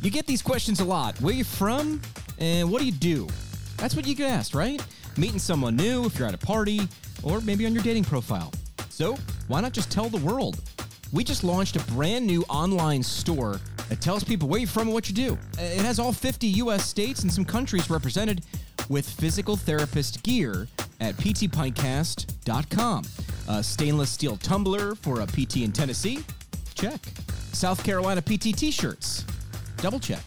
You get these questions a lot. Where you from? And what do you do? That's what you get asked, right? Meeting someone new if you're at a party, or maybe on your dating profile. So, why not just tell the world? We just launched a brand new online store that tells people where you're from and what you do. It has all 50 US states and some countries represented with physical therapist gear at ptpintcast.com. A stainless steel tumbler for a PT in Tennessee? Check. South Carolina PT t shirts? Double check.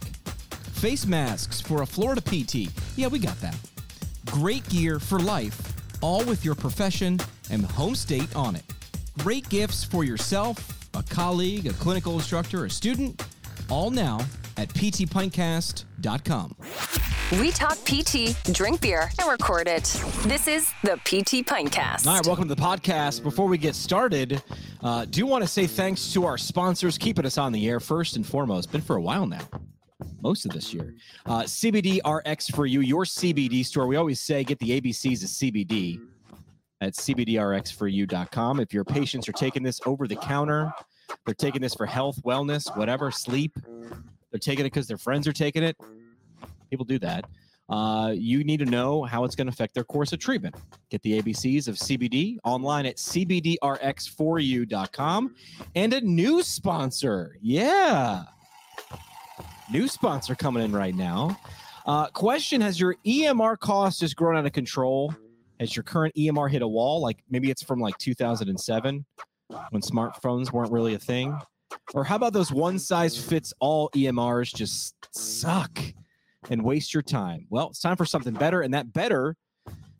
Face masks for a Florida PT? Yeah, we got that. Great gear for life, all with your profession and home state on it. Great gifts for yourself, a colleague, a clinical instructor, a student, all now at ptpintcast.com. We talk PT, drink beer, and record it. This is the PT Pintcast. All right, welcome to the podcast. Before we get started, uh, do want to say thanks to our sponsors keeping us on the air first and foremost. Been for a while now, most of this year. Uh, CBD RX for you, your CBD store. We always say get the ABCs of CBD at CBDRXforyou.com. If your patients are taking this over the counter, they're taking this for health, wellness, whatever, sleep. They're taking it because their friends are taking it. People do that. Uh, you need to know how it's going to affect their course of treatment. Get the ABCs of CBD online at CBDRX4U.com. And a new sponsor. Yeah. New sponsor coming in right now. Uh, question Has your EMR cost just grown out of control? Has your current EMR hit a wall? Like maybe it's from like 2007 when smartphones weren't really a thing? Or how about those one size fits all EMRs just suck and waste your time? Well, it's time for something better, and that better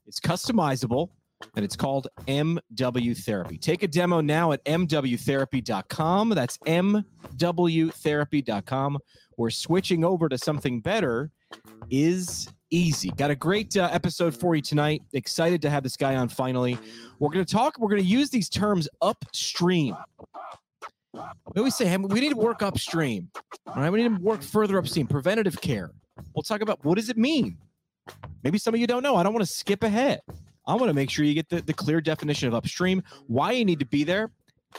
is customizable and it's called MW Therapy. Take a demo now at MWtherapy.com. That's MWtherapy.com. We're switching over to something better is easy. Got a great uh, episode for you tonight. Excited to have this guy on finally. We're going to talk, we're going to use these terms upstream. We always say, hey, we need to work upstream. Right, we need to work further upstream. Preventative care. We'll talk about what does it mean. Maybe some of you don't know. I don't want to skip ahead. I want to make sure you get the, the clear definition of upstream, why you need to be there,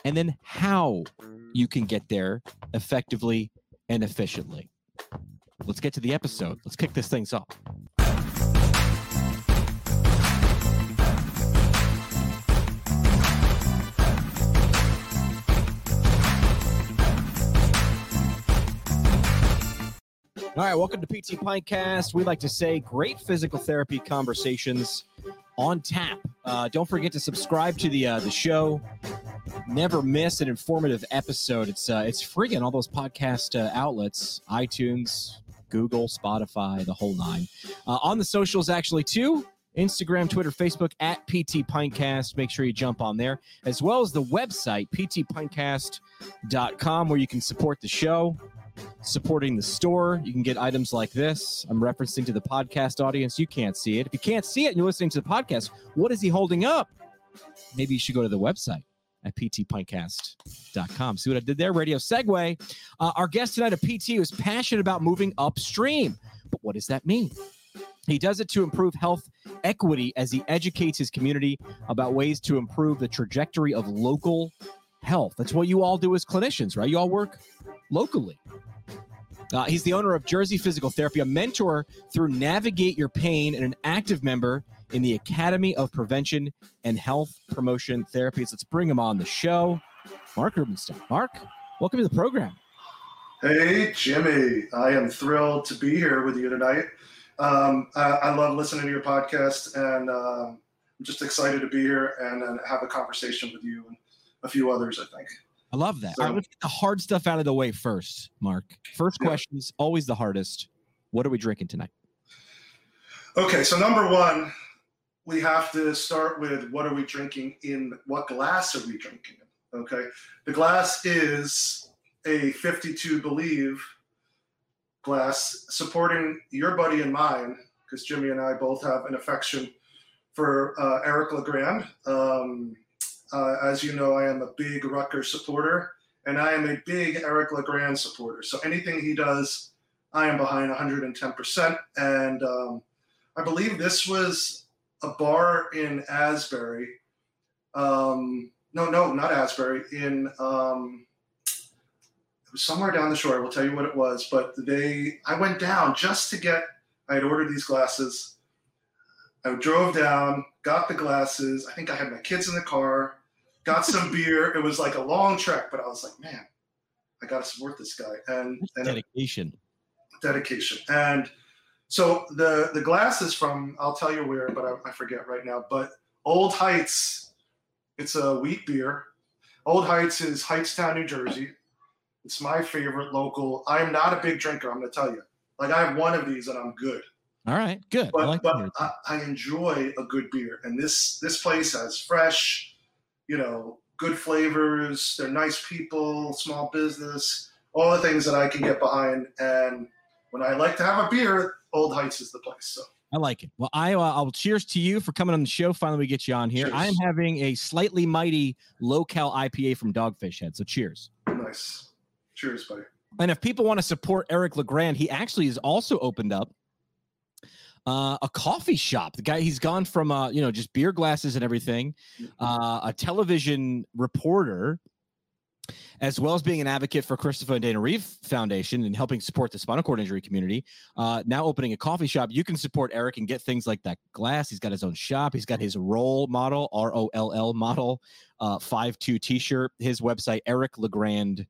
and then how you can get there effectively and efficiently. Let's get to the episode. Let's kick this thing off. All right, welcome to PT Pintcast. We like to say great physical therapy conversations on tap. Uh, don't forget to subscribe to the uh, the show. Never miss an informative episode. It's uh, it's free on all those podcast uh, outlets: iTunes, Google, Spotify, the whole nine. Uh, on the socials, actually, too. Instagram, Twitter, Facebook at PT Pintcast. Make sure you jump on there, as well as the website, ptpintcast.com, where you can support the show supporting the store. You can get items like this. I'm referencing to the podcast audience. You can't see it. If you can't see it and you're listening to the podcast, what is he holding up? Maybe you should go to the website at ptpintcast.com. See what I did there? Radio segue. Uh, our guest tonight, a PT, is passionate about moving upstream. But what does that mean? He does it to improve health equity as he educates his community about ways to improve the trajectory of local health. That's what you all do as clinicians, right? You all work locally. Uh, he's the owner of Jersey Physical Therapy, a mentor through Navigate Your Pain, and an active member in the Academy of Prevention and Health Promotion Therapies. Let's bring him on the show. Marc Rubenstein. Marc, welcome to the program. Hey, Jimmy. I am thrilled to be here with you tonight. Um, I, I, love listening to your podcast, and um, I'm just excited to be here and, and have a conversation with you and a few others, I think. I love that. So, All right, let's get the hard stuff out of the way first, Marc. First yeah. question is always the hardest. What are we drinking tonight? Okay, so number one, we have to start with what are we drinking in what glass are we drinking in? Okay, the glass is a 52 Believe glass supporting your buddy and mine because Jimmy and I both have an affection for uh, Eric LeGrand. Um, uh, as you know, I am a big Rutgers supporter, and I am a big Eric LeGrand supporter. So anything he does, I am behind 110%. And um, I believe this was a bar in Asbury. Um, no, no, not Asbury. In um, somewhere down the shore. I will tell you what it was, but they I went down just to get. I had ordered these glasses. I drove down, got the glasses. I think I had my kids in the car, got some beer. It was like a long trek, but I was like, man, I got to support this guy and, and dedication, dedication. And so the the glass is from I'll tell you where, but I, I forget right now. But Old Heights, it's a wheat beer. Old Heights is Hightstown, New Jersey. It's my favorite local. I'm not a big drinker. I'm going to tell you. Like I have one of these and I'm good. All right, good. But, I, like but I, I, enjoy a good beer, and this this place has fresh, you know, good flavors. They're nice people, small business, all the things that I can get behind. And when I like to have a beer, Old Heights is the place. So. I like it. Well, I uh, I'll cheers to you for coming on the show. Finally, we get you on here. Cheers. I am having a slightly mighty low cal IPA from Dogfish Head. So cheers. Nice. Cheers, buddy. And if people want to support Eric LeGrand, he actually has also opened up uh, a coffee shop. The guy he's gone from uh, you know just beer glasses and everything, uh, a television reporter, as well as being an advocate for Christopher and Dana Reeve Foundation and helping support the spinal cord injury community. Uh, now opening a coffee shop, you can support Eric and get things like that glass. He's got his own shop. He's got his role model, R O L L model, uh, five two T-shirt. His website, Eric Legrand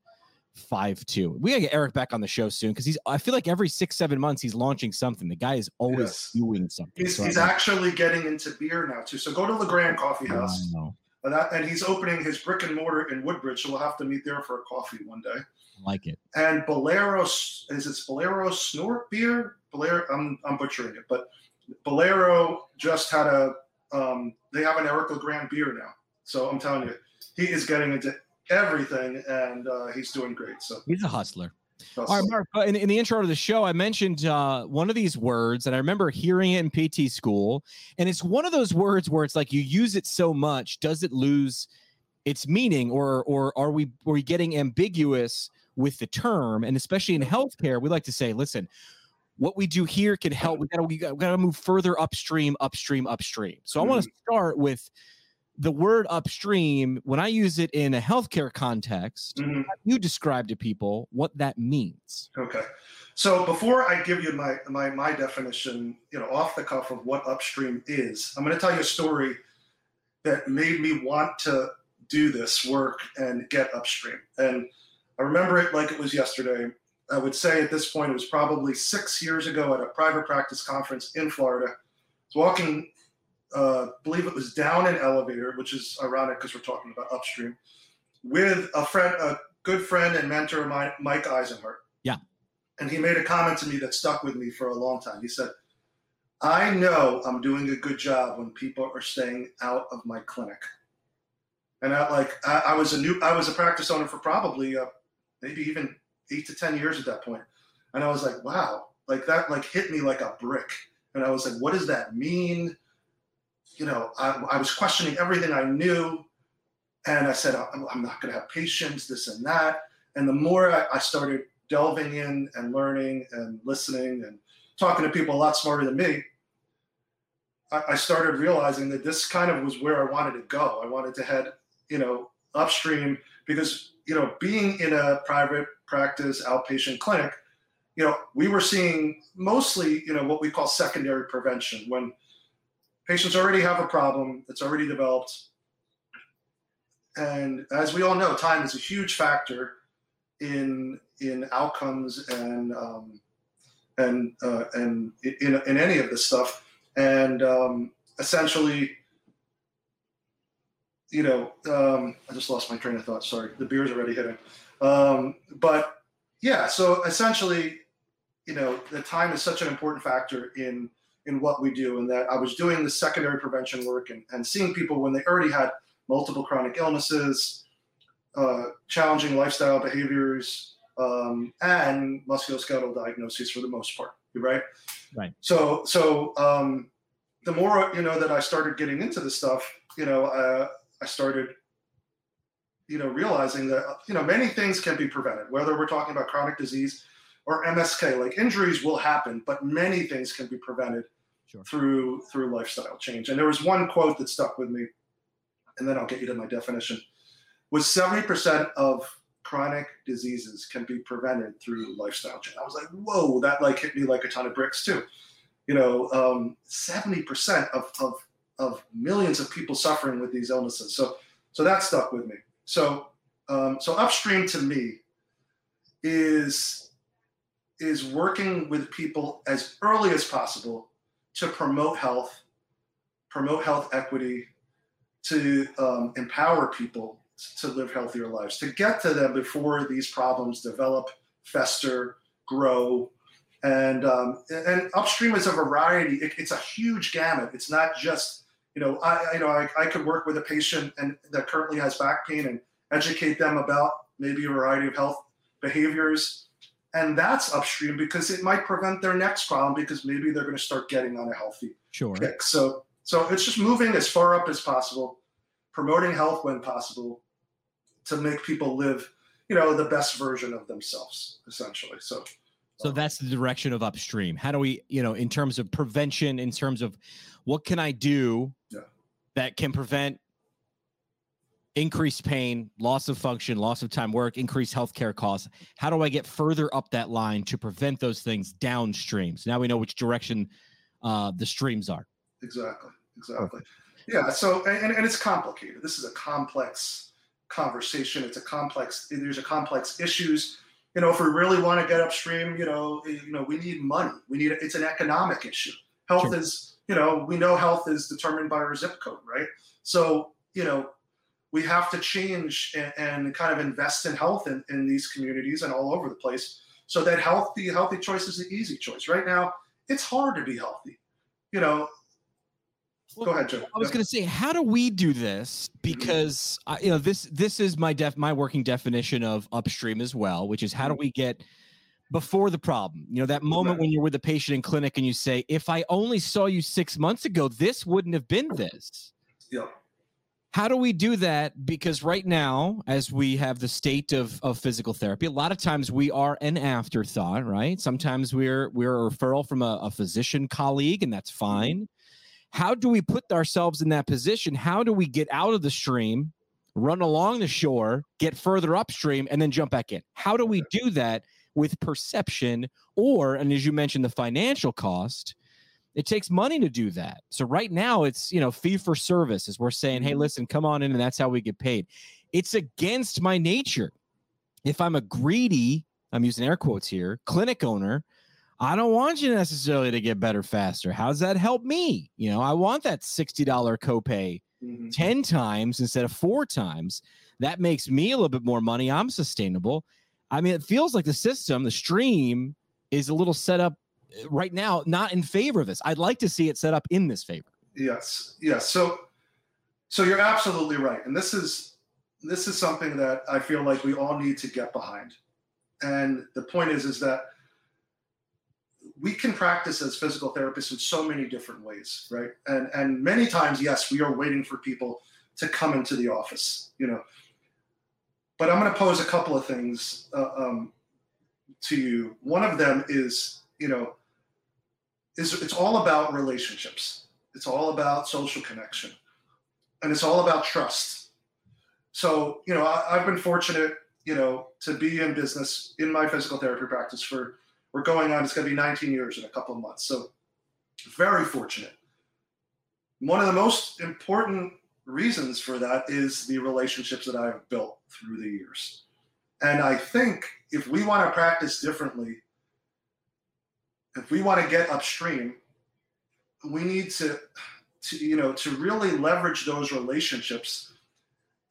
five two. We gotta get Eric back on the show soon because he's. I feel like every six seven months he's launching something. The guy is always yes. doing something. He's, so he's actually getting into beer now too. So go to Legrand Coffee House. And, that, and he's opening his brick and mortar in Woodbridge, so we'll have to meet there for a coffee one day. I like it. And Bolero is it Bolero Snort beer? Bolero, I'm I'm butchering it, but Bolero just had a um, they have an Eric LeGrand beer now. So I'm telling you, he is getting into everything, and uh, he's doing great. So he's a hustler. All right, Marc. In, in, the intro to the show, I mentioned uh, one of these words, and I remember hearing it in PT school. And it's one of those words where it's like you use it so much, does it lose its meaning, or or are we are we getting ambiguous with the term? And especially in healthcare, we like to say, listen, what we do here can help. We got we got to move further upstream, upstream, upstream. So I want to mm-hmm. start with the word upstream, when I use it in a healthcare context, mm-hmm. you describe to people what that means. Okay. So before I give you my, my my definition, you know, off the cuff of what upstream is, I'm going to tell you a story that made me want to do this work and get upstream. And I remember it like it was yesterday. I would say at this point it was probably six years ago at a private practice conference in Florida. I was walking uh, believe it was down an elevator, which is ironic because we're talking about upstream, with a friend, a good friend and mentor of mine, Mike Eisenhart. Yeah. And he made a comment to me that stuck with me for a long time. He said, I know I'm doing a good job when people are staying out of my clinic. And I like I, I was a new I was a practice owner for probably uh, maybe even eight to ten years at that point. And I was like, wow, like that like hit me like a brick. And I was like, what does that mean? You know, I, I was questioning everything I knew. And I said, I'm, I'm not going to have patience, this and that. And the more I, I started delving in and learning and listening and talking to people a lot smarter than me, I, I started realizing that this kind of was where I wanted to go. I wanted to head, you know, upstream because, you know, being in a private practice outpatient clinic, you know, we were seeing mostly, you know, what we call secondary prevention when patients already have a problem that's already developed. And as we all know, time is a huge factor in in outcomes and um, and uh, and in, in any of this stuff. And um, essentially, you know, um, I just lost my train of thought. Sorry, the beer's already hitting. Um, but yeah, so essentially, you know, the time is such an important factor in in what we do and that I was doing the secondary prevention work and, and seeing people when they already had multiple chronic illnesses, uh, challenging lifestyle behaviors, um, and musculoskeletal diagnoses for the most part, right? Right. So, so um, the more you know that I started getting into this stuff, you know, uh, I started, you know, realizing that you know many things can be prevented. Whether we're talking about chronic disease, or MSK. Like injuries will happen, but many things can be prevented sure. through through lifestyle change. And there was one quote that stuck with me, and then I'll get you to my definition. Was 70% of chronic diseases can be prevented through lifestyle change. I was like, whoa, that like hit me like a ton of bricks too. You know, um, 70% of, of, of millions of people suffering with these illnesses. So, so that stuck with me. So, um, so upstream to me is, is working with people as early as possible to promote health, promote health equity, to um, empower people to live healthier lives, to get to them before these problems develop, fester, grow. And um, and upstream is a variety. It, it's a huge gamut. It's not just you know I you know I, I could work with a patient and that currently has back pain and educate them about maybe a variety of health behaviors, and that's upstream because it might prevent their next problem because maybe they're going to start getting on a healthy Sure. kick. So so it's just moving as far up as possible, promoting health when possible, to make people live, you know, the best version of themselves, essentially. So So that's the direction of upstream. How do we, you know, in terms of prevention, in terms of what can I do Yeah. that can prevent increased pain, loss of function, loss of time work, increased healthcare costs? How do I get further up that line to prevent those things downstream? So now we know which direction uh, the streams are. exactly, exactly. Yeah. So and, and it's complicated. This is a complex conversation. It's a complex. There's a complex issues. You know, if we really want to get upstream, you know, eh, you know, we need money. We need. It's an economic issue. Health Sure. is. You know, we know health is determined by our zip code, right? So you know, we have to change and, and kind of invest in health in, in these communities and all over the place so that healthy healthy choice is the easy choice. Right now it's hard to be healthy. You know go ahead joe. I was going to say, how do we do this? Because uh, you know this this is my def my working definition of upstream as well, which is how do we get before the problem? You know that moment when you're with a patient in clinic and you say, "If I only saw you six months ago, this wouldn't have been this." yeah How do we do that? Because right now, as we have the state of, of physical therapy, a lot of times we are an afterthought, right? Sometimes we're we're a referral from a, a physician colleague, and that's mm-hmm. fine. How do we put ourselves in that position? How do we get out of the stream, run along the shore, get further upstream, and then jump back in? How do we do that with perception or, and as you mentioned, the financial cost? It takes money to do that. So right now it's, you know, fee for service as we're saying, hey, Mhm. listen, come on in and that's how we get paid. It's against my nature. If I'm a greedy, I'm using air quotes here, clinic owner, I don't want you necessarily to get better faster. How does that help me? You know, I want that $60 copay Mhm. 10 times instead of four times. That makes me a little bit more money. I'm sustainable. I mean, it feels like the system, the stream is a little set up right now, not in favor of this. I'd like to see it set up in this favor. yes yes. So so you're absolutely right. And this is this is something that i feel like we all need to get behind. And the point is is that we can practice as physical therapists in so many different ways right? And and many times yes we are waiting for people to come into the office you know. But i'm going to pose a couple of things uh, um, to you. One of them is you know is it's all about relationships. It's all about social connection. And it's all about trust. So you know I, i've been fortunate you know to be in business in my physical therapy practice for we're going on it's going to be 19 years in a couple of months. So very fortunate. One of the most important reasons for that is the relationships that i've built through the years. And i think if we want to practice differently if we want to get upstream we need to to you know to really leverage those relationships.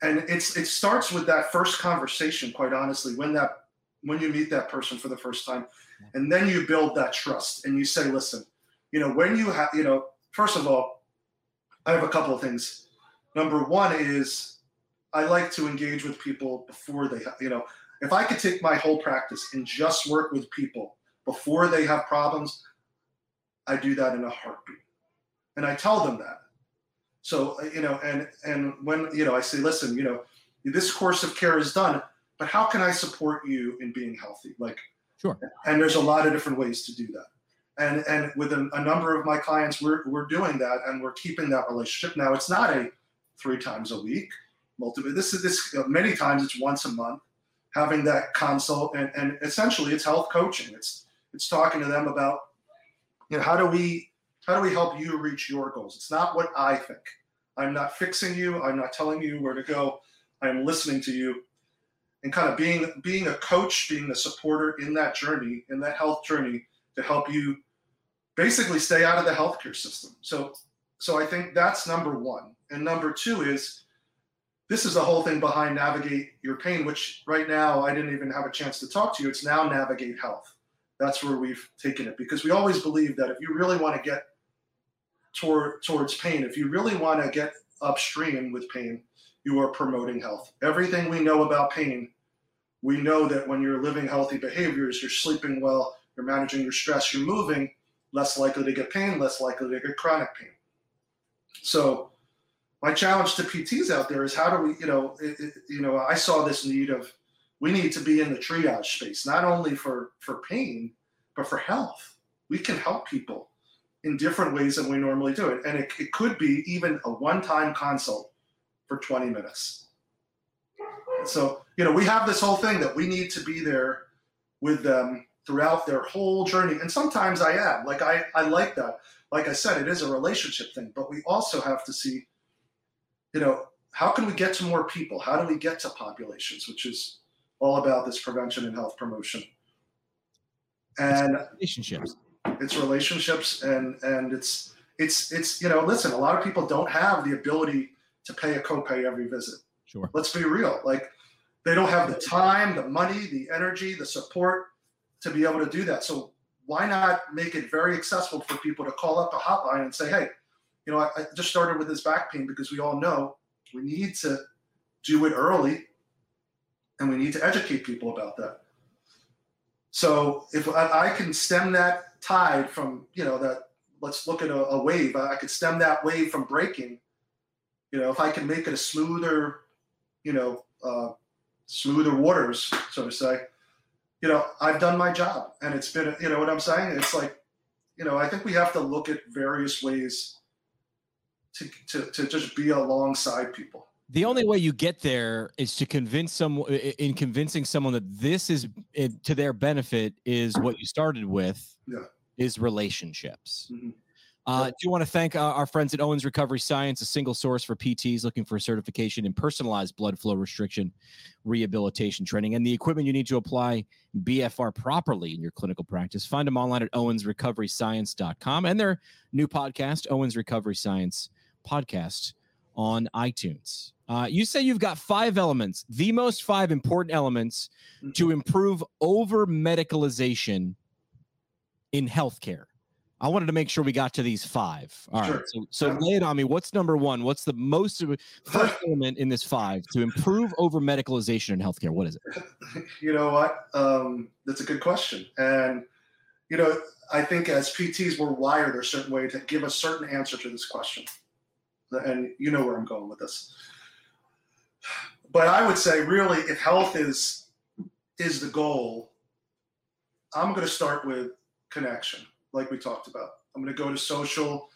And it's it starts with that first conversation quite honestly when that when you meet that person for the first time. And then you build that trust and you say listen you know when you have you know first of all i have a couple of things. Number one is i like to engage with people before they you know if i could take my whole practice and just work with people before they have problems i do that in a heartbeat and I tell them that. So you know, and and when you know, I say, listen, you know, this course of care is done, but how can I support you in being healthy? Like, Sure. And there's a lot of different ways to do that. And and with a, a number of my clients, we're we're doing that, and we're keeping that relationship. Now, it's not a three times a week, multiple. This is this many times it's once a month, having that consult and, and essentially it's health coaching. It's it's talking to them about you know how do we how do we help you reach your goals? It's not what I think. I'm not fixing you. I'm not telling you where to go. I'm listening to you and kind of being being a coach, being a supporter in that journey, in that health journey to help you basically stay out of the healthcare system. So so I think that's number one. And number two is this is the whole thing behind navigate your pain, which right now I didn't even have a chance to talk to you. It's now navigate health. That's where we've taken it because we always believe that if you really want to get toward towards pain, if you really want to get upstream with pain, you are promoting health. Everything we know about pain, we know that when you're living healthy behaviors, you're sleeping well, you're managing your stress, you're moving, less likely to get pain, less likely to get chronic pain. So my challenge to PTs out there is how do we, you know, it, it, you know, I saw this need of we need to be in the triage space, not only for for pain, but for health. We can help people in different ways than we normally do it, and it, it could be even a one-time consult for 20 minutes. So you know, we have this whole thing that we need to be there with them throughout their whole journey, and sometimes I am. Like I, I like that. Like I said, it is a relationship thing, but we also have to see you know, how can we get to more people? How do we get to populations, which is all about this prevention and health promotion. And it's relationships. It's relationships and and it's it's it's you know, listen, a lot of people don't have the ability to pay a copay every visit. Sure. Let's be real. Like they don't have the time, the money, the energy, the support to be able to do that. So why not make it very accessible for people to call up a hotline and say, hey, you know, I, I just started with this back pain because we all know we need to do it early and we need to educate people about that. So if I, I can stem that tide from, you know, that let's look at a, a, wave, I could stem that wave from breaking. You know, if I can make it a smoother, you know, uh, smoother waters, so to say, you know, I've done my job and it's been, you know what I'm saying? It's like, you know, I think we have to look at various ways to, to, to just be alongside people. The only way you get there is to convince someone in convincing someone that this is to their benefit is what you started with yeah. is relationships. Mm-hmm. Uh, do you want to thank uh, our friends at Owens Recovery Science, a single source for PTs looking for certification in personalized blood flow restriction rehabilitation training and the equipment you need to apply BFR properly in your clinical practice? Find them online at owensrecoveryscience.com and their new podcast, Owens Recovery Science podcast on iTunes. Uh, you say you've got five elements, the most five important elements mm-hmm. to improve over medicalization in healthcare. I wanted to make sure we got to these five. All sure. right. So, so lay it on me. What's number one? What's the most first element in this five to improve over medicalization in healthcare? What is it? You know what? Um, that's a good question. And, you know, I think as PTs, we're wired a certain way to give a certain answer to this question and you know where I'm going with this. But I would say, really, if health is is the goal, I'm going to start with connection, like we talked about. I'm going to go to social.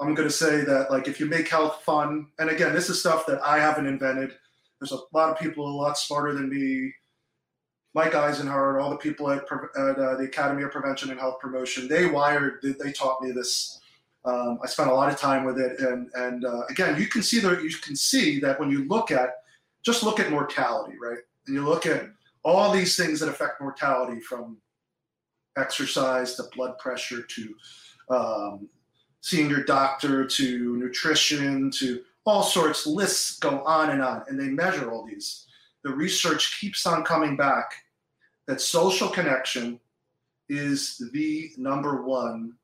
I'm going to say that, like, if you make health fun, and again, this is stuff that I haven't invented. There's a lot of people a lot smarter than me. Mike Eisenhart, all the people at, at uh, the Academy of Prevention and Health Promotion, they wired, they, they taught me this um, I spent a lot of time with it, and and uh, again, you can see that you can see that when you look at just look at mortality, right? And you look at all these things that affect mortality, from exercise to blood pressure to um, seeing your doctor to nutrition to all sorts. Lists go on and on, and they measure all these. The research keeps on coming back that social connection is the number one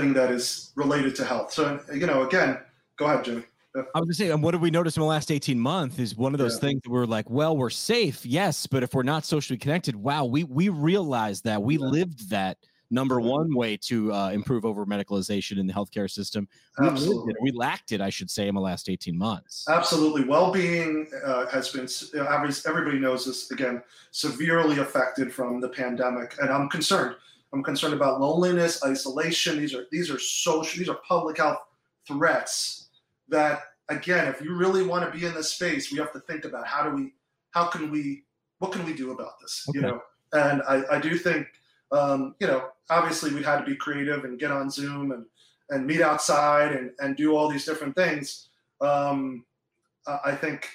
thing that is related to health. So, you know, again, go ahead, Jimmy. I was gonna say, and what have we noticed in the last 18 months is one of those yeah. things that we're like, well, we're safe, yes, but if we're not socially connected, wow, we we realized that we yeah. lived that number one way to uh, improve over medicalization in the healthcare system. We Absolutely. We lacked it, I should say, in the last 18 months. Absolutely. Well-being uh, has been, everybody knows this, again, severely affected from the pandemic. And I'm concerned I'm concerned about loneliness, isolation. These are these are social, these are public health threats that again, if you really want to be in this space, we have to think about how do we how can we what can we do about this? Okay. You know, and I, I do think, um, you know, obviously we had to be creative and get on Zoom and and meet outside and and do all these different things. Um, I think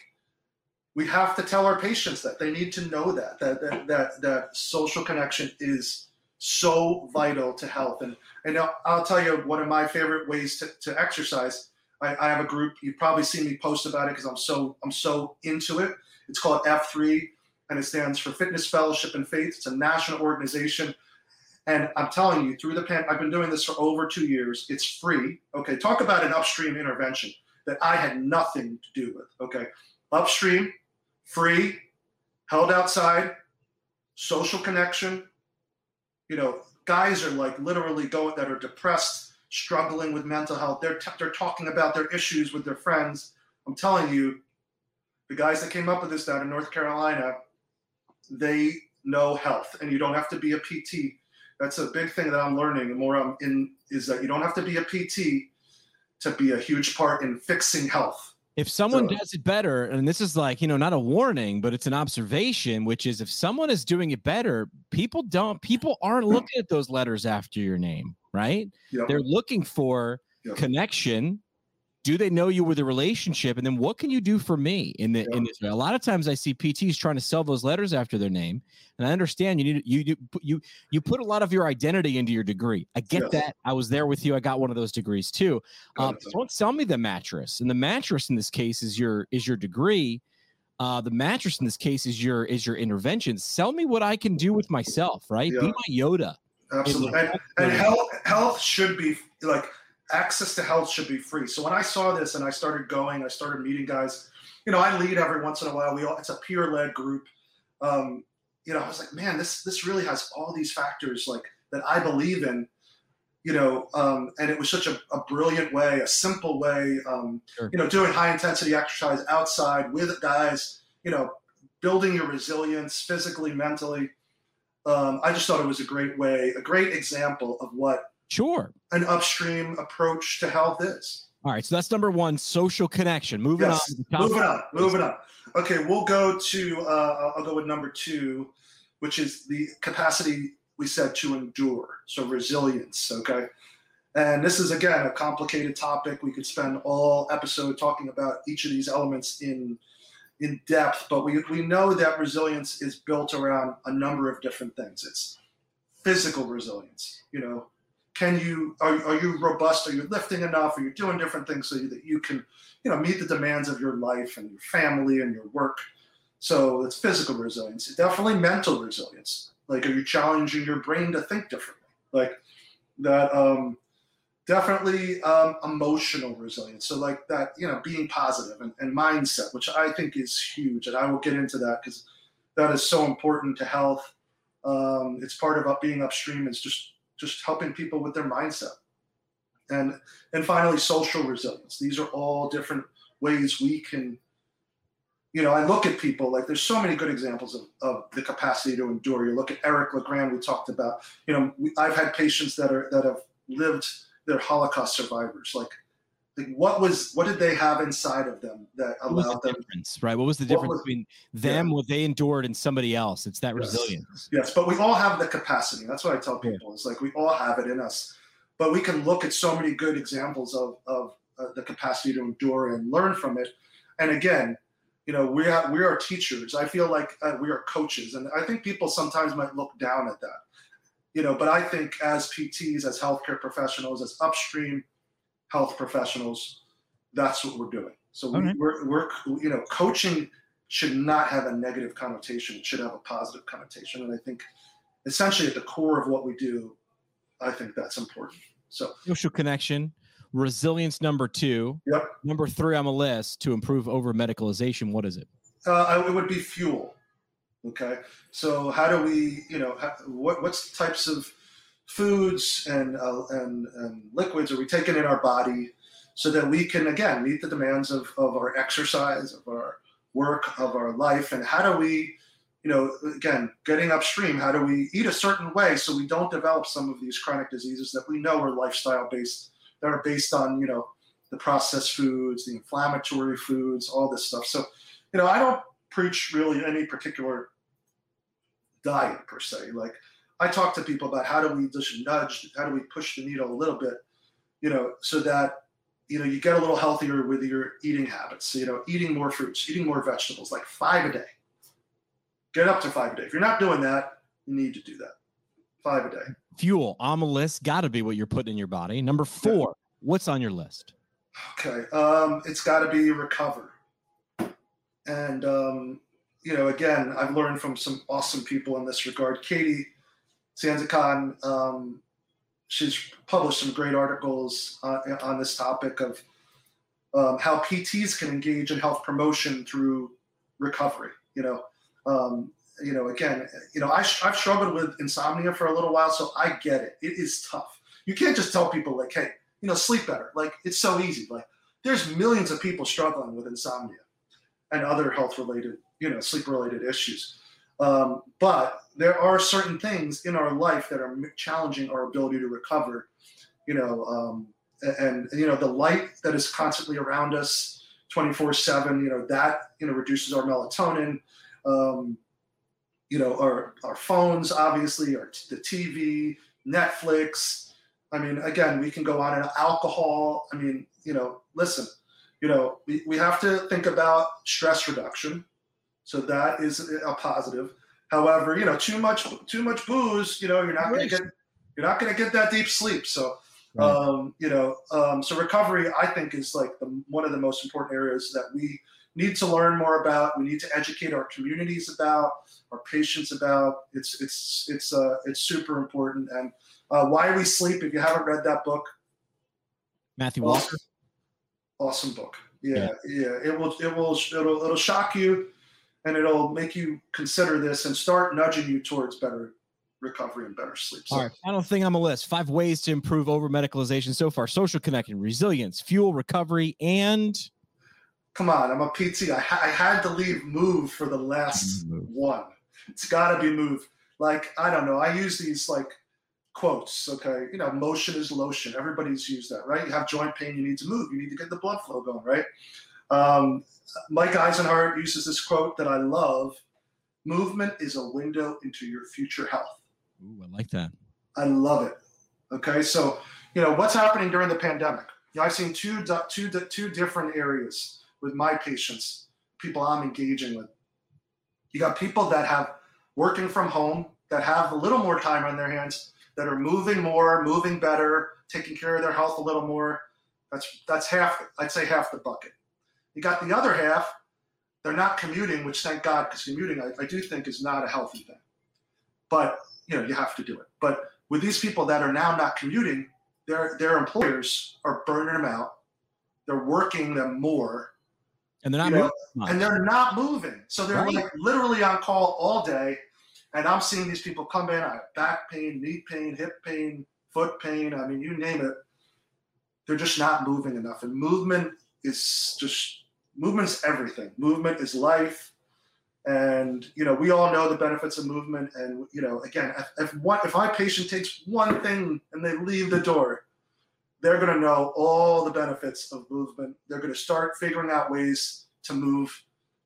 we have to tell our patients that they need to know that that that that, that social connection is so vital to health. And and I'll, I'll tell you one of my favorite ways to, to exercise. I, I have a group. You've probably seen me post about it because I'm so I'm so into it. It's called F3, and it stands for Fitness Fellowship and Faith. It's a national organization. And I'm telling you, through the pan, I've been doing this for over two years. It's free. Okay, talk about an upstream intervention that I had nothing to do with. Okay, upstream, free, held outside, social connection. You know, guys are like literally going that are depressed, struggling with mental health. They're t- they're talking about their issues with their friends. I'm telling you, the guys that came up with this down in North Carolina, they know health, and you don't have to be a PT. That's a big thing that I'm learning. The more I'm in, is that you don't have to be a PT to be a huge part in fixing health if someone so, does it better, and this is like, you know, not a warning, but it's an observation, which is if someone is doing it better, people don't, people aren't looking at those letters after your name, right? Yep. They're looking for yep. connection do they know you with a relationship? And then what can you do for me in the yeah. in this way? A lot of times i see pts trying to sell those letters after their name and i understand you need you you you put a lot of your identity into your degree. I get yeah. that. I was there with you. I got one of those degrees too. Um, don't sell me the mattress. And the mattress in this case is your is your degree. Uh, the mattress in this case is your is your intervention. Sell me what i can do with myself right? Yeah. be my yoda absolutely. And, and health health should be like access to health should be free. So when I saw this and I started going, I started meeting guys. You know, I lead every once in a while. We all it's a peer led group. Um, you know, I was like, man, this this really has all these factors like that I believe in. You know, um, and it was such a, a, brilliant way, a simple way. Um, sure. You know, doing high intensity exercise outside with guys. You know, building your resilience physically, mentally. Um, I just thought it was a great way, a great example of what Sure. An upstream approach to health is. All right, so that's number one, social connection. Moving yes. on. Moving on. Moving on. Okay, we'll go to. Uh, I'll go with number two, which is the capacity we said to endure. So resilience. Okay, and this is again a complicated topic. We could spend all episode talking about each of these elements in in depth, but we we know that resilience is built around a number of different things. It's physical resilience. You know, can you are, are you robust? Are you lifting enough? Are you doing different things so that you can you know meet the demands of your life and your family and your work? So it's physical resilience definitely mental resilience. Like are you challenging your brain to think differently? Like that um definitely um, emotional resilience. So like that you know being positive and, and mindset which i think is huge and i will get into that because that is so important to health. Um, it's part of up being upstream it's just just helping people with their mindset. And and finally, social resilience. These are all different ways we can, you know, I look at people like there's so many good examples of, of the capacity to endure. You look at Eric LeGrand, we talked about, you know, we, I've had patients that are that have lived, they're Holocaust survivors. Like like what was what did they have inside of them that allowed the them difference right? What was the difference was, between them yeah. what they endured and somebody else? It's that yes. resilience. Yes but we all have the capacity. That's what i tell people. Yeah. it's like we all have it in us. But we can look at so many good examples of of uh, the capacity to endure and learn from it. And again you know we are we are teachers. I feel like uh, we are coaches. And i think people sometimes might look down at that. You know but i think as pts as healthcare professionals as upstream health professionals, that's what we're doing. So we, are we're, we're, you know, coaching should not have a negative connotation. It should have a positive connotation. And I think essentially at the core of what we do, I think that's important. So social connection, resilience number two. Yep. Number three on the list to improve over medicalization. What is it? Uh, it would be fuel. Okay. So how do we, you know, what, what's types of foods and, uh, and, and liquids are we taking in our body so that we can again meet the demands of, of our exercise of our work of our life and how do we you know again getting upstream how do we eat a certain way so we don't develop some of these chronic diseases that we know are lifestyle based that are based on you know the processed foods the inflammatory foods all this stuff so you know i don't preach really any particular diet per se. Like I talk to people about how do we just nudge, how do we push the needle a little bit, you know, so that you know you get a little healthier with your eating habits. You know, eating more fruits, eating more vegetables, like five a day. Get up to five a day. If you're not doing that, you need to do that. Five a day. Fuel on the list, got to be what you're putting in your body. Number four, what's on your list? Okay, um, it's got to be recover. And um, you know, again, I've learned from some awesome people in this regard. Katie Siengsukon, um, she's published some great articles uh, on this topic of um, how PTs can engage in health promotion through recovery. You know, um, you know, again, you know, I, I've struggled with insomnia for a little while, so I get it. It is tough. You can't just tell people like, hey, you know, sleep better. Like it's so easy. Like there's millions of people struggling with insomnia and other health related, you know, sleep related issues. Um, but there are certain things in our life that are challenging our ability to recover. You know, um, and, and you know the light that is constantly around us, 24/7. You know that you know reduces our melatonin. Um, you know our our phones, obviously, our the TV, Netflix. I mean, again, we can go on and alcohol. I mean, you know, listen, you know, we, we have to think about stress reduction. So that is a positive. However, you know, too much too much booze, you know, you're not going to get you're not going to get that deep sleep. So, right. um, you know, um, so recovery, I think, is like the, one of the most important areas that we need to learn more about. We need to educate our communities about, our patients about. It's it's it's uh, it's super important. And uh, why we sleep. If you haven't read that book, Matthew Walker, awesome, awesome book. Yeah, yeah, yeah, it will it will it'll it'll shock you and it'll make you consider this and start nudging you towards better recovery and better sleep. So, All right, final thing on the list: five ways to improve over medicalization so far: social connection, resilience, fuel, recovery, and. Come on, I'm a PT. I, ha- I had to leave move for the last mm, move. one. It's got to be move. Like I don't know. I use these like quotes. Okay, you know, motion is lotion. Everybody's used that, right? You have joint pain, you need to move. You need to get the blood flow going, right? Um, Mike Eisenhart uses this quote that I love movement is a window into your future health. Ooh, I like that. I love it. Okay, so you know what's happening during the pandemic. You know, I've seen two, two, two different areas with my patients, people I'm engaging with. You got people that have working from home that have a little more time on their hands, that are moving more, moving better, taking care of their health a little more. That's that's half. I'd say half the bucket. You got the other half, they're not commuting, which thank God, because commuting I, I do think is not a healthy thing. But you know, you have to do it. But with these people that are now not commuting, their their employers are burning them out. They're working them more. And they're not moving. Know, and they're not moving. So they're right. like literally on call all day. And I'm seeing these people come in. I have back pain, knee pain, hip pain, foot pain. I mean, you name it. They're just not moving enough. And movement is just movement's everything. Movement is life. And you know, we all know the benefits of movement. And you know, again, if, if one if my patient takes one thing and they leave the door, they're going to know all the benefits of movement. They're going to start figuring out ways to move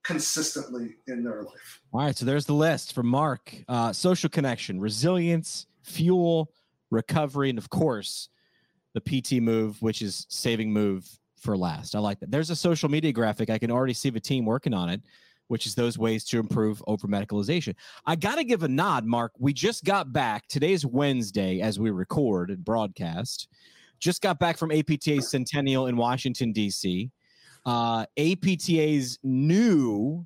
consistently in their life. All right, so there's the list from Marc: uh, social connection, resilience, fuel, recovery, and of course, the PT move, which is saving move for last. I like that. There's a social media graphic. I can already see the team working on it, which is those ways to improve over medicalization. I got to give a nod, Marc. We just got back. Today's Wednesday as we record and broadcast. Just got back from APTA Centennial in Washington, D.C. Uh, APTA's new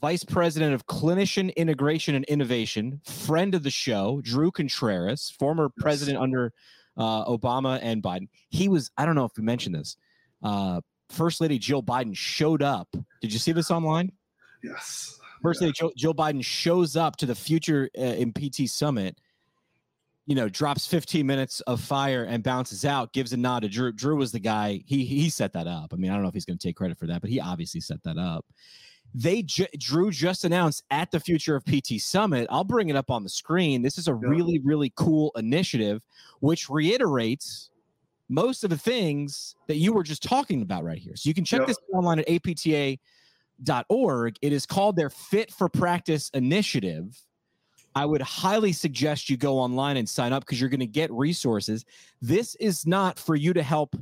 Vice President of Clinician Integration and Innovation, friend of the show, Drew Contreras, former president under uh, Obama and Biden. He was, I don't know if we mentioned this, uh, First Lady Jill Biden showed up. Did you see this online? Yes. First yeah. Lady Jill, Jill, Biden shows up to the future uh, PT summit. You know, drops 15 minutes of fire and bounces out. Gives a nod to Drew. Drew was the guy. He he set that up. I mean, I don't know if he's going to take credit for that, but he obviously set that up. They ju- Drew just announced at the Future of PT Summit. I'll bring it up on the screen. This is a yeah. really really cool initiative, which reiterates most of the things that you were just talking about right here. So you can check yep. this online at apta.org. It is called their Fit for Practice Initiative. I would highly suggest you go online and sign up because you're going to get resources. This is not for you to help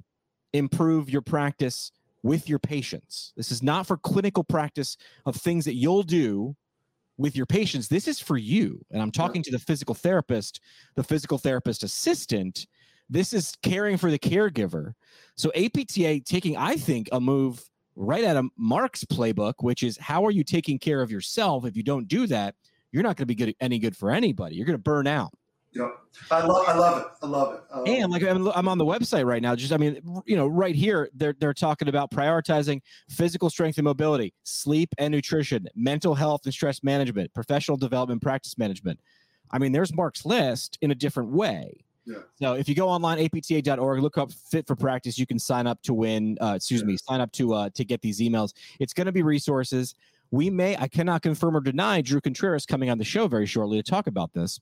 improve your practice with your patients. This is not for clinical practice of things that you'll do with your patients. This is for you. And I'm talking to the physical therapist, the physical therapist assistant. This is caring for the caregiver. So APTA taking, I think, a move right out of Marc's playbook, which is how are you taking care of yourself? If you don't do that, you're not going to be good any good for anybody. You're going to burn out. Yep. I love, I love it. I love it. And like I'm, I'm on the website right now. Just, I mean, you know, right here, they're they're talking about prioritizing physical strength and mobility, sleep and nutrition, mental health and stress management, professional development, practice management. I mean, there's Marc's list in a different way. Yeah. So if you go online, apta.org, look up Fit for Practice, you can sign up to win. Uh, excuse yeah. me, sign up to uh, to get these emails. It's going to be resources. We may, I cannot confirm or deny Drew Contreras coming on the show very shortly to talk about this.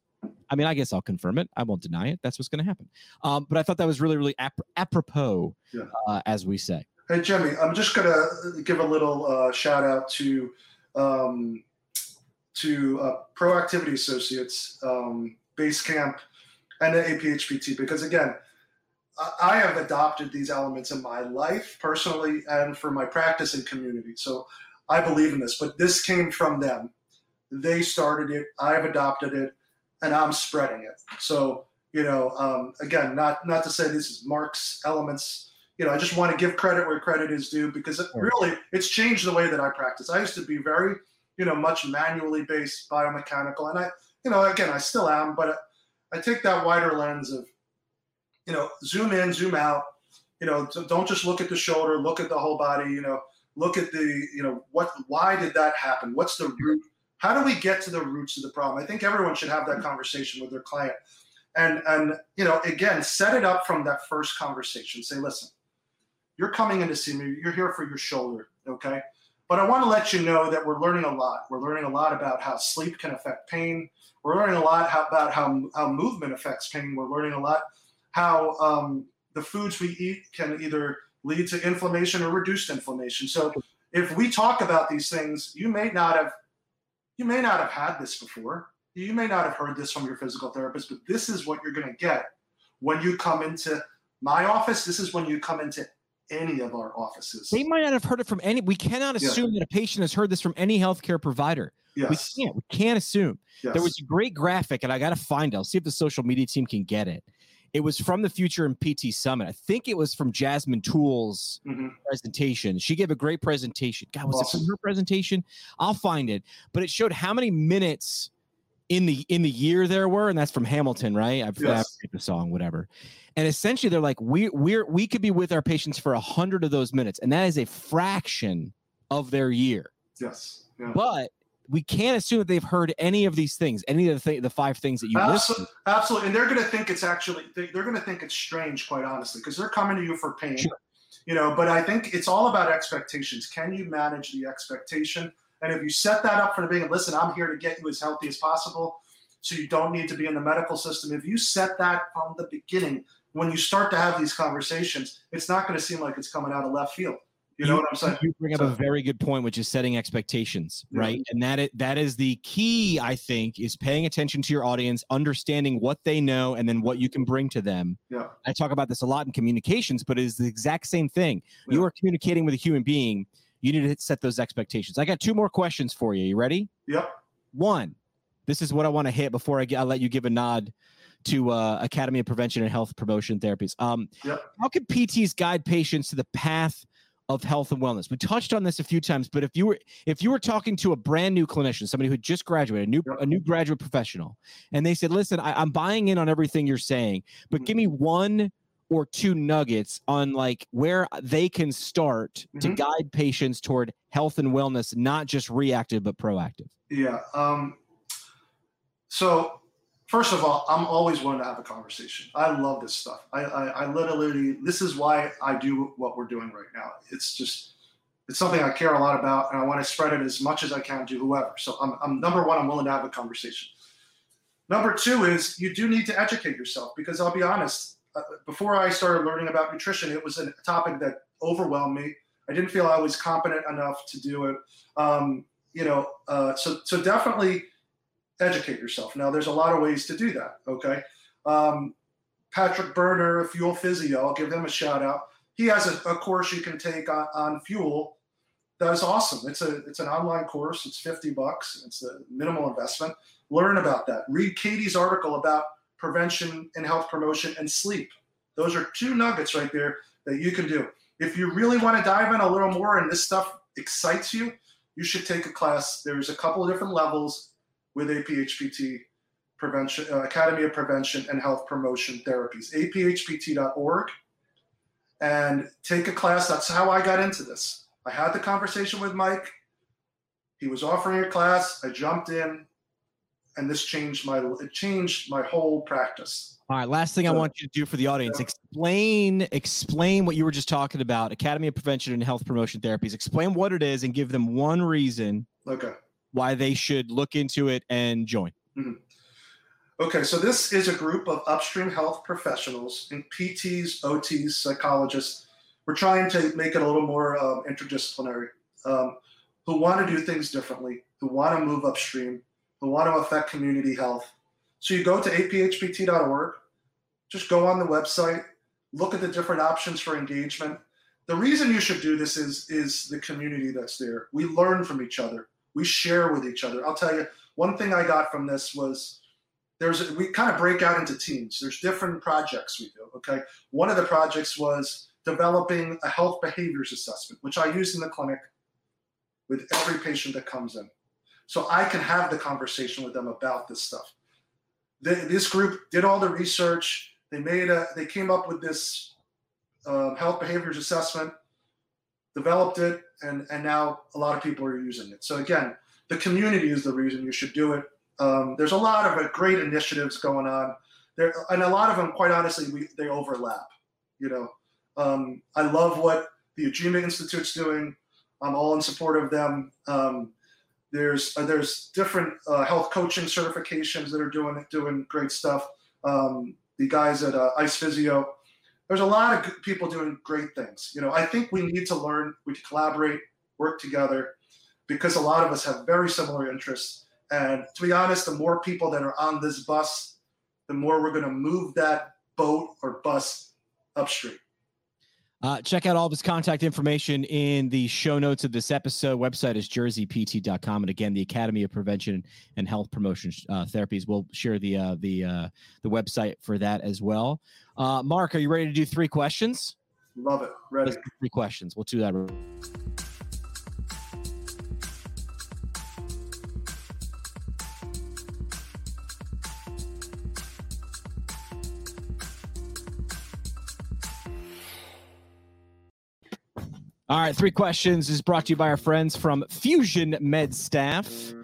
I mean, I guess I'll confirm it. I won't deny it. That's what's going to happen. Um, but I thought that was really, really ap- apropos, yeah. uh, as we say. Hey, Jimmy, I'm just going to give a little uh, shout out to um, to uh, Proactivity Associates, um, Basecamp, and the APHPT because again, I have adopted these elements in my life personally and for my practice and community. So I believe in this, but this came from them. They started it. I've adopted it, and I'm spreading it. So you know, um, again, not not to say this is Marc's elements. You know, I just want to give credit where credit is due because it really it's changed the way that I practice. I used to be very, you know, much manually based biomechanical, and I, you know, again, I still am, but I take that wider lens of, you know, zoom in, zoom out. You know, don't just look at the shoulder, look at the whole body. You know, look at the, you know, what, why did that happen? What's the root? How do we get to the roots of the problem? I think everyone should have that conversation with their client, and and you know, again, set it up from that first conversation. Say, listen, you're coming in to see me. You're here for your shoulder, okay? But I want to let you know that we're learning a lot. We're learning a lot about how sleep can affect pain. We're learning a lot how, about how, how movement affects pain. We're learning a lot how um, the foods we eat can either lead to inflammation or reduced inflammation. So if we talk about these things, you may not have you may not have had this before. You may not have heard this from your physical therapist, but this is what you're going to get when you come into my office. This is when you come into any of our offices. They might not have heard it from any. We cannot assume yeah. that a patient has heard this from any healthcare provider. Yes. We can't. We can't assume. Yes. There was a great graphic, and I got to find it. I'll see if the social media team can get it. It was from the Future in PT Summit. I think it was from Jasmine Tool's mm-hmm. presentation. She gave a great presentation. God, was awesome. it from her presentation? I'll find it. But it showed how many minutes in the in the year there were, and that's from Hamilton, right? I forgot yes. the song, whatever. And essentially, they're like, we we're we could be with our patients for a hundred of those minutes, and that is a fraction of their year. Yes. Yeah. But we can't assume that they've heard any of these things, any of the th- the five things that you absolutely, listed. Absolutely, and they're going to think it's actually they're going to think it's strange, quite honestly, because they're coming to you for pain. Sure. You know, but I think it's all about expectations. Can you manage the expectation? And if you set that up from the beginning, listen, I'm here to get you as healthy as possible, so you don't need to be in the medical system. If you set that from the beginning, when you start to have these conversations, it's not going to seem like it's coming out of left field. You know what I'm saying? You bring up so, a very good point, which is setting expectations, yeah. right? And that is, that is the key, I think, is paying attention to your audience, understanding what they know, and then what you can bring to them. Yeah. I talk about this a lot in communications, but it is the exact same thing. Yeah. You are communicating with a human being. You need to set those expectations. I got two more questions for you. You ready? Yep. One, this is what I want to hit before I, get, I let you give a nod to uh, Academy of Prevention and Health Promotion Therapies. Um, yep. How can PTs guide patients to the path of health and wellness. We touched on this a few times, but if you were if you were talking to a brand new clinician, somebody who just graduated, a new a new graduate professional, and they said, "Listen, I, am buying in on everything you're saying, but mm-hmm. give me one or two nuggets on like where they can start mm-hmm. to guide patients toward health and wellness, not just reactive but proactive." Yeah. Um, so first of all, I'm always willing to have a conversation. I love this stuff. I, I, I, literally, this is why I do what we're doing right now. It's just, it's something I care a lot about, and I want to spread it as much as I can to whoever. So I'm, I'm number one, I'm willing to have a conversation. Number two is you do need to educate yourself because I'll be honest. Uh, before I started learning about nutrition, it was a topic that overwhelmed me. I didn't feel I was competent enough to do it. Um, you know, uh, so so definitely educate yourself. Now, there's a lot of ways to do that. Okay. Um, Patrick Berner, Fuel Physio, I'll give him a shout out. He has a, a course you can take on, on fuel that is awesome. It's a it's an online course. It's 50 bucks. It's a minimal investment. Learn about that. Read Katie's article about prevention and health promotion and sleep. Those are two nuggets right there that you can do. If you really want to dive in a little more and this stuff excites you, you should take a class. There's a couple of different levels with APHPT prevention uh, Academy of Prevention and Health Promotion Therapies, aphpt.org, and take a class. That's how I got into this. I had the conversation with Mike. He was offering a class. I jumped in, and this changed my it changed my whole practice. All right, last thing so, I want you to do for the audience: yeah. explain explain what you were just talking about. Academy of Prevention and Health Promotion Therapies. Explain what it is and give them one reason. Okay. Why they should look into it and join. Mm-hmm. Okay, so this is a group of upstream health professionals and PTs, OTs, psychologists. We're trying to make it a little more um, interdisciplinary, um, who want to do things differently, who want to move upstream, who want to affect community health. So you go to aphpt.org, just go on the website, look at the different options for engagement. The reason you should do this is is the community that's there. We learn from each other. We share with each other. I'll tell you, one thing I got from this was there's we kind of break out into teams. There's different projects we do. Okay, one of the projects was developing a health behaviors assessment, which I use in the clinic with every patient that comes in, so I can have the conversation with them about this stuff. The, this group did all the research. They made a. They came up with this uh, health behaviors assessment, developed it, and and now a lot of people are using it. So again, the community is the reason you should do it um, there's a lot of uh, great initiatives going on there, and a lot of them, quite honestly, we, they overlap. You know, um, I love what the Ujima Institute's doing. I'm all in support of them. Um, there's uh, there's different uh, health coaching certifications that are doing doing great stuff. Um, the guys at uh, Ice Physio. There's a lot of people doing great things. You know, I think we need to learn, we collaborate, work together, because a lot of us have very similar interests and to be honest, the more people that are on this bus, the more we're going to move that boat or bus upstream. Uh, check out all of his contact information in the show notes of this episode. Website is jerseypt.com, and again, the Academy of Prevention and Health Promotion uh, Therapies. We'll share the uh, the uh, the website for that as well. Uh, Marc, are you ready to do three questions? Love it. Ready. three questions. We'll do that. All right, three questions is brought to you by our friends from Fusion Med Staff.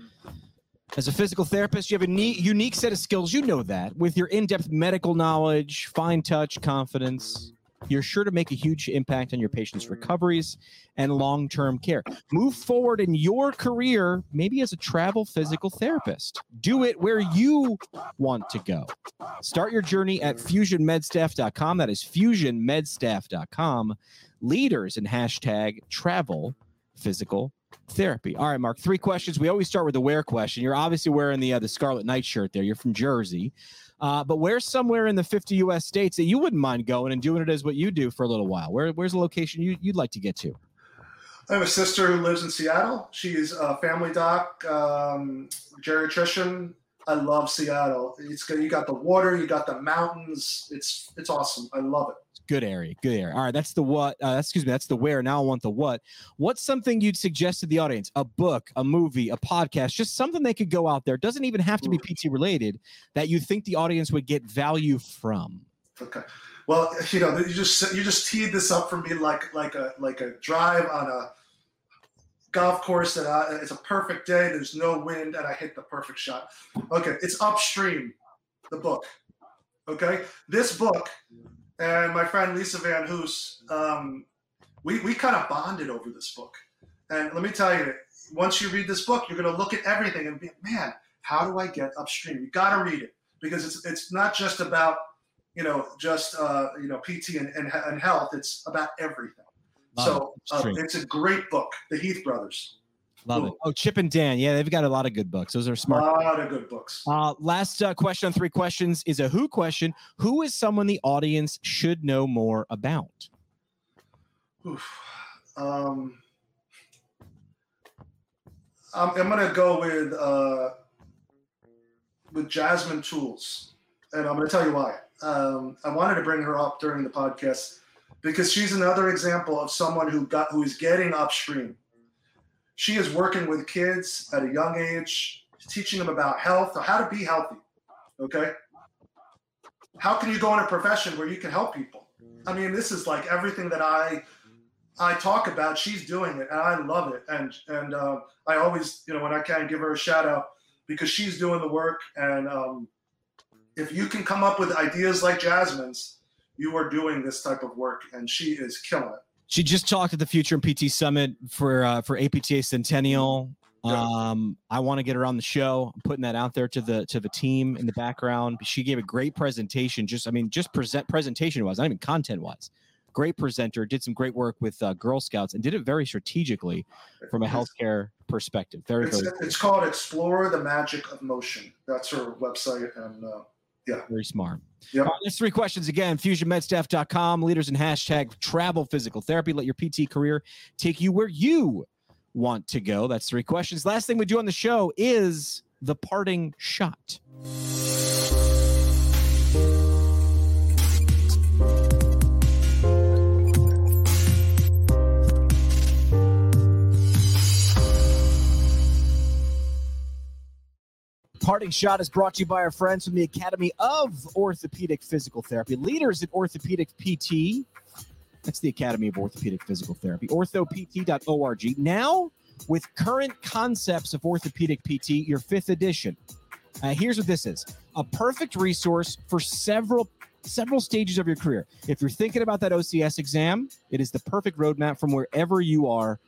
As a physical therapist, you have a neat, unique set of skills. You know that. With your in depth medical knowledge, fine touch, confidence, you're sure to make a huge impact on your patients' recoveries and long term care. Move forward in your career, maybe as a travel physical therapist. Do it where you want to go. Start your journey at fusionmedstaff.com. That is fusionmedstaff.com leaders in hashtag travel physical therapy. All right, Marc, three questions. We always start with the wear question. You're obviously wearing the uh, the Scarlet Knight shirt there. You're from Jersey. Uh, but where's somewhere in the 50 US states that you wouldn't mind going and doing it as what you do for a little while? Where, where's a location you, you'd like to get to? I have a sister who lives in Seattle. She's a family doc, um, geriatrician. I love Seattle. It's you got the water, you got the mountains. It's it's awesome. I love it. Good area, good area. All right, that's the what. Uh, excuse me, that's the where. Now I want the what. What's something you'd suggest to the audience? A book, a movie, a podcast, just something they could go out there. Doesn't even have to be PT related. That you think the audience would get value from. Okay. Well, you know, you just you just teed this up for me like like a like a drive on a golf course that I, it's a perfect day. There's no wind, and I hit the perfect shot. Okay, it's upstream. The book. Okay, this book and my friend Lisa VanHoose, um, we, we kind of bonded over this book. And let me tell you, once you read this book, you're going to look at everything and be, man, how do I get upstream? You got to read it because it's it's not just about you know just uh, you know PT and, and, and health. It's about everything. so uh, it's a great book, The Heath Brothers. Love it. Oh, Chip and Dan. Yeah, they've got a lot of good books. Those are smart. A lot of good books. Uh, last uh, question on three questions is a who question. Who is someone the audience should know more about? Oof. Um, I'm, I'm gonna go with uh, with Jasmine Tools, and I'm gonna tell you why. Um, I wanted to bring her up during the podcast because she's another example of someone who got who is getting upstream. She is working with kids at a young age, teaching them about health, how to be healthy. Okay, how can you go in a profession where you can help people? I mean, this is like everything that I I talk about. She's doing it, and I love it. And and uh, I always, you know, when I can, give her a shout out because she's doing the work. And um, if you can come up with ideas like Jasmine's, you are doing this type of work, and she is killing it. She just talked at the Future and PT Summit for uh, for APTA Centennial. Um, I want to get her on the show. I'm putting that out there to the to the team in the background. She gave a great presentation. Just I mean, just present presentation wise, not even content wise. Great presenter. Did some great work with uh, Girl Scouts and did it very strategically from a healthcare perspective. Very It's, very it's called Explore the Magic of Motion. That's her website, and uh, very smart. Yep. All right, there's three questions again. FusionMedStaff.com, leaders in hashtag travel physical therapy. Let your PT career take you where you want to go. That's three questions. Last thing we do on the show is the parting shot. Parting Shot is brought to you by our friends from the Academy of Orthopedic Physical Therapy, leaders in orthopedic PT. That's the Academy of Orthopedic Physical Therapy, orthopt.org. Now, with current concepts of orthopedic PT, your fifth edition. Uh, here's what this is a perfect resource for several several stages of your career. If you're thinking about that OCS exam, it is the perfect roadmap from wherever you are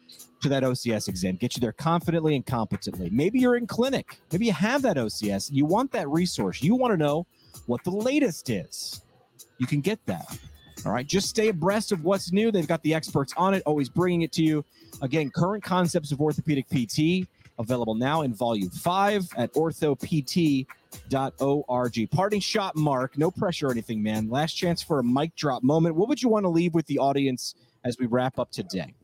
to that OCS exam. Get you there confidently and competently. Maybe you're in clinic. Maybe you have that OCS. You want that resource. You want to know what the latest is. You can get that. All right. Just stay abreast of what's new. They've got the experts on it, always bringing it to you. Again, current concepts of orthopedic PT available now in volume five at orthopt.org. Parting shot, Marc. No pressure or anything, man. Last chance for a mic drop moment. What would you want to leave with the audience as we wrap up today?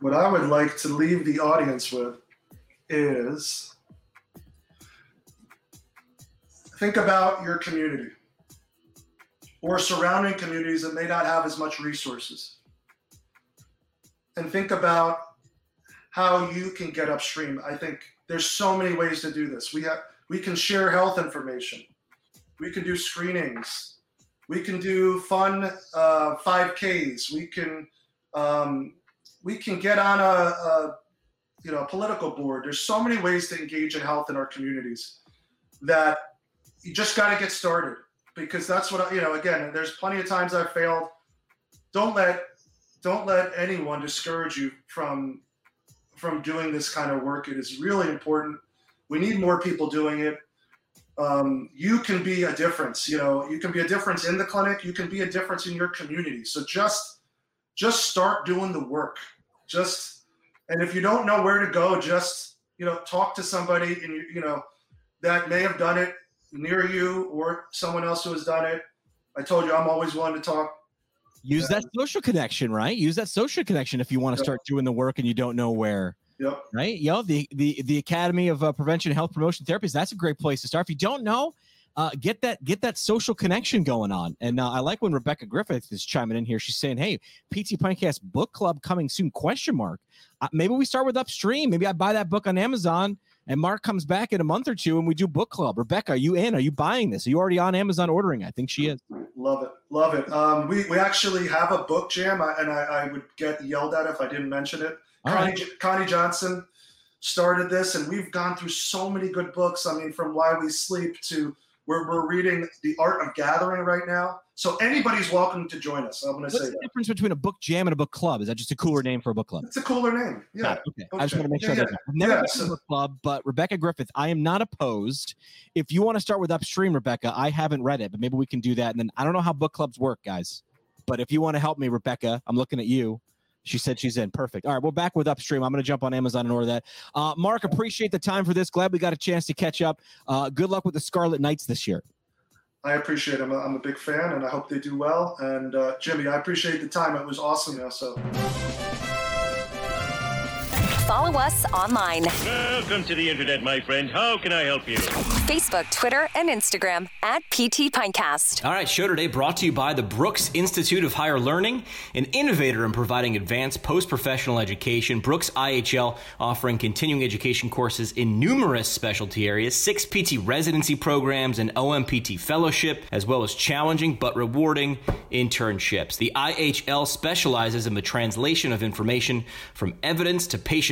what I would like to leave the audience with is think about your community or surrounding communities that may not have as much resources. And think about how you can get upstream. I think there's so many ways to do this. We have we can share health information. We can do screenings. We can do fun uh, 5Ks. We can um, we can get on a, a you know a political board. There's so many ways to engage in health in our communities that you just got to get started because that's what I, you know. Again, there's plenty of times I've failed. Don't let don't let anyone discourage you from from doing this kind of work. It is really important. We need more people doing it. Um, you can be a difference. You know, you can be a difference in the clinic. You can be a difference in your community. So just just start doing the work. Just and if you don't know where to go, just you know talk to somebody and you you know that may have done it near you or someone else who has done it. I told you I'm always willing to talk. Use that social connection, right? Use that social connection if you want to Yep. start doing the work and you don't know where. Yep. right? Yo, the the the Academy of uh, Prevention and Health Promotion Therapies. That's a great place to start. If you don't know, uh, get that get that social connection going on. And uh, I like when Rebecca Griffith is chiming in here. She's saying, "Hey, PT Podcast Book Club coming soon?" Question mark. Uh, maybe we start with Upstream. Maybe I buy that book on Amazon. And Marc comes back in a month or two, and we do book club. Rebecca, are you in? Are you buying this? Are you already on Amazon ordering? I think she is. Love it, love it. Um, we we actually have a book jam, I, and I, I would get yelled at if I didn't mention it. Connie, right. J- Connie Johnson started this, and we've gone through so many good books. I mean, from Why We Sleep to we're, we're reading The Art of Gathering right now. So anybody's welcome to join us. I'm going to What's say the that. difference between a book jam and a book club? Is that just a cooler name for a book club? It's a cooler name. Yeah. It. Okay. I just want to make sure Yeah, that I've never Yeah, been to a book club, but Rebecca Griffith, I am not opposed. If you want to start with Upstream, Rebecca, I haven't read it, but maybe we can do that. And then I don't know how book clubs work, guys. But if you want to help me, Rebecca, I'm looking at you. She said she's in. Perfect. All right, we're back with Upstream. I'm going to jump on Amazon and order that. Uh, Marc, appreciate the time for this. Glad we got a chance to catch up. Uh, good luck with the Scarlet Knights this year. I appreciate it. I'm a, I'm a big fan, and I hope they do well. And uh, Jimmy, I appreciate the time. It was awesome. Also. Follow us online. Welcome to the internet, my friend. How can I help you? Facebook, Twitter, and Instagram at PT Pintcast. All right, show today brought to you by the Brooks Institute of Higher Learning, an innovator in providing advanced post professional education. Brooks IHL offering continuing education courses in numerous specialty areas, six PT residency programs, and OMPT fellowship, as well as challenging but rewarding internships. The IHL specializes in the translation of information from evidence to